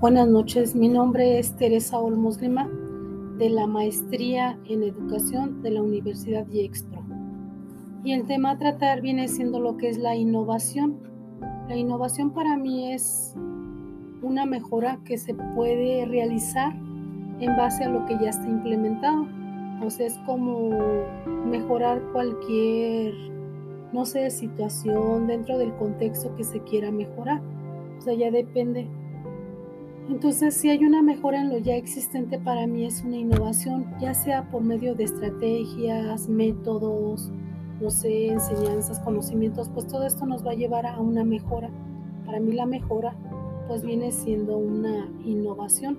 Buenas noches, mi nombre es Teresa Olmos Lima de la Maestría en Educación de la Universidad Yexpro. Y el tema a tratar viene siendo lo que es la innovación. La innovación para mí es una mejora que se puede realizar en base a lo que ya está implementado. O sea, es como mejorar cualquier, no sé, situación dentro del contexto que se quiera mejorar. O sea, ya depende entonces, si hay una mejora en lo ya existente, para mí es una innovación, ya sea por medio de estrategias, métodos, no sé, enseñanzas, conocimientos, pues todo esto nos va a llevar a una mejora. Para mí la mejora pues viene siendo una innovación,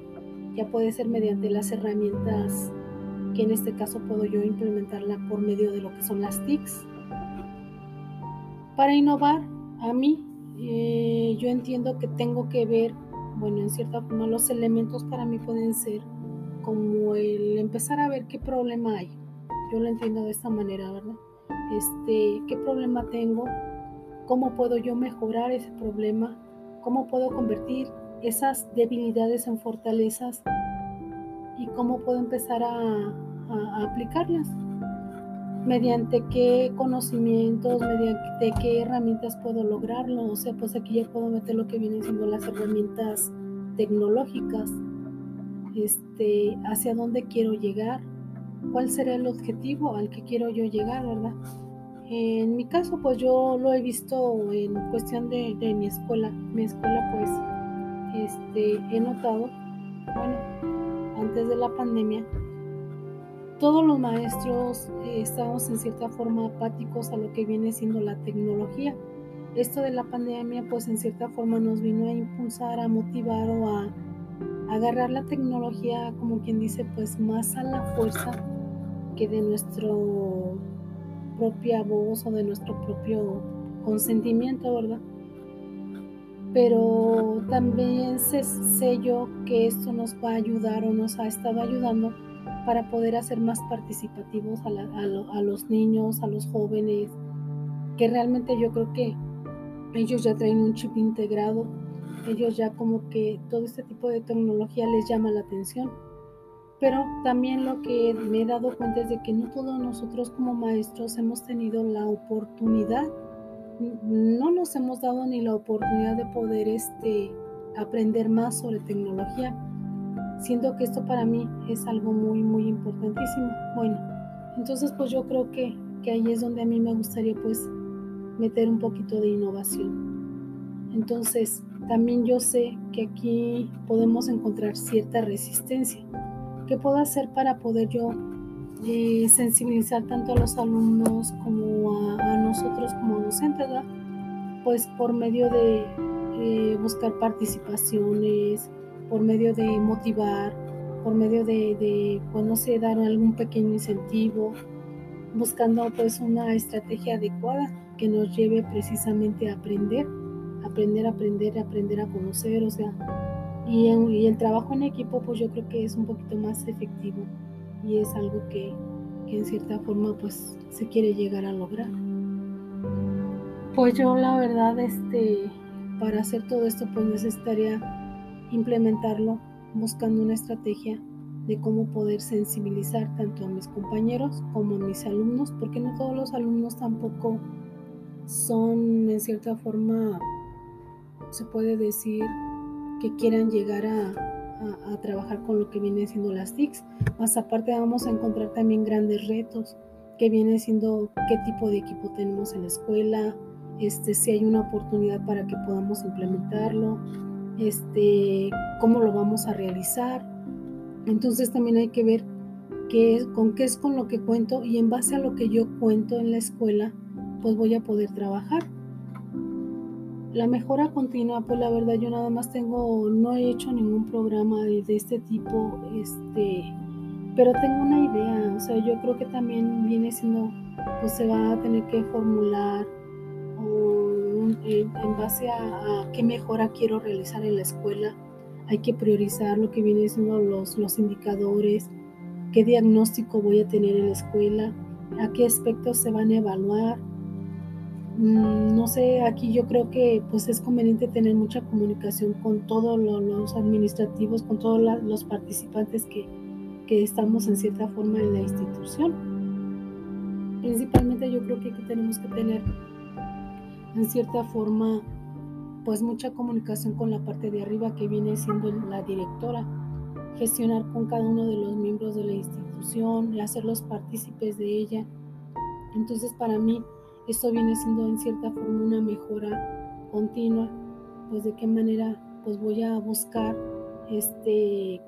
ya puede ser mediante las herramientas que en este caso puedo yo implementarla por medio de lo que son las TICs. Para innovar, a mí eh, yo entiendo que tengo que ver bueno, en cierta forma los elementos para mí pueden ser como el empezar a ver qué problema hay. Yo lo entiendo de esta manera, ¿verdad? Este, qué problema tengo, cómo puedo yo mejorar ese problema, cómo puedo convertir esas debilidades en fortalezas y cómo puedo empezar a, a aplicarlas mediante qué conocimientos, mediante qué herramientas puedo lograrlo. O sea, pues aquí ya puedo meter lo que vienen siendo las herramientas tecnológicas, este, hacia dónde quiero llegar, cuál será el objetivo al que quiero yo llegar, ¿verdad? En mi caso, pues yo lo he visto en cuestión de, de mi escuela. Mi escuela, pues, este, he notado, bueno, antes de la pandemia, todos los maestros eh, estamos en cierta forma apáticos a lo que viene siendo la tecnología. Esto de la pandemia pues en cierta forma nos vino a impulsar, a motivar o a, agarrar la tecnología como quien dice pues más a la fuerza que de nuestra propia voz o de nuestro propio consentimiento, ¿verdad? Pero también sé yo que esto nos va a ayudar o nos ha estado ayudando para poder hacer más participativos a, los niños, a los jóvenes, que realmente yo creo que ellos ya traen un chip integrado, ellos ya como que todo este tipo de tecnología les llama la atención. Pero también lo que me he dado cuenta es de que no todos nosotros como maestros hemos tenido la oportunidad, no nos hemos dado ni la oportunidad de poder este, aprender más sobre tecnología siento que esto para mí es algo muy, muy importantísimo. Bueno, entonces pues yo creo que, que ahí es donde a mí me gustaría pues meter un poquito de innovación. Entonces, también yo sé que aquí podemos encontrar cierta resistencia. ¿Qué puedo hacer para poder yo eh, sensibilizar tanto a los alumnos como a, nosotros como docentes? Pues por medio de eh, buscar participaciones, por medio de motivar, por medio de, pues no sé, dar algún pequeño incentivo, buscando pues una estrategia adecuada que nos lleve precisamente a aprender, aprender, aprender, aprender a conocer, o sea, y, y el trabajo en equipo pues yo creo que es un poquito más efectivo y es algo que, que en cierta forma pues se quiere llegar a lograr. Pues yo la verdad, este, para hacer todo esto pues necesitaría implementarlo buscando una estrategia de cómo poder sensibilizar tanto a mis compañeros como a mis alumnos, porque no todos los alumnos tampoco son en cierta forma, se puede decir, que quieran llegar a, trabajar con lo que viene siendo las TICs. Más aparte vamos a encontrar también grandes retos, que viene siendo qué tipo de equipo tenemos en la escuela, este, si hay una oportunidad para que podamos implementarlo, este, cómo lo vamos a realizar. Entonces también hay que ver qué es, con qué es con lo que cuento y en base a lo que yo cuento en la escuela, pues voy a poder trabajar. La mejora continua, pues la verdad yo nada más tengo, no he hecho ningún programa de, este tipo, este, pero tengo una idea, o sea, yo creo que también viene siendo, pues se va a tener que formular en, base a, qué mejora quiero realizar en la escuela. Hay que priorizar lo que vienen siendo los, los indicadores, qué diagnóstico voy a tener en la escuela, a qué aspectos se van a evaluar. Mm, no sé, aquí yo creo que pues es conveniente tener mucha comunicación con todos los administrativos, con todos los participantes que, que estamos en cierta forma en la institución. Principalmente yo creo que aquí tenemos que tener en cierta forma pues mucha comunicación con la parte de arriba que viene siendo la directora, gestionar con cada uno de los miembros de la institución, hacerlos partícipes de ella. Entonces para mí esto viene siendo en cierta forma una mejora continua, pues de qué manera pues voy a buscar este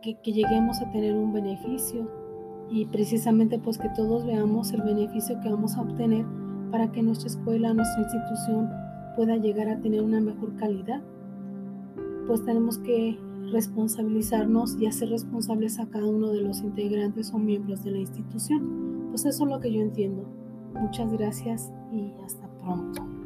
que, que lleguemos a tener un beneficio y precisamente pues que todos veamos el beneficio que vamos a obtener para que nuestra escuela, nuestra institución pueda llegar a tener una mejor calidad. Pues tenemos que responsabilizarnos y hacer responsables a cada uno de los integrantes o miembros de la institución. Pues eso es lo que yo entiendo. Muchas gracias y hasta pronto.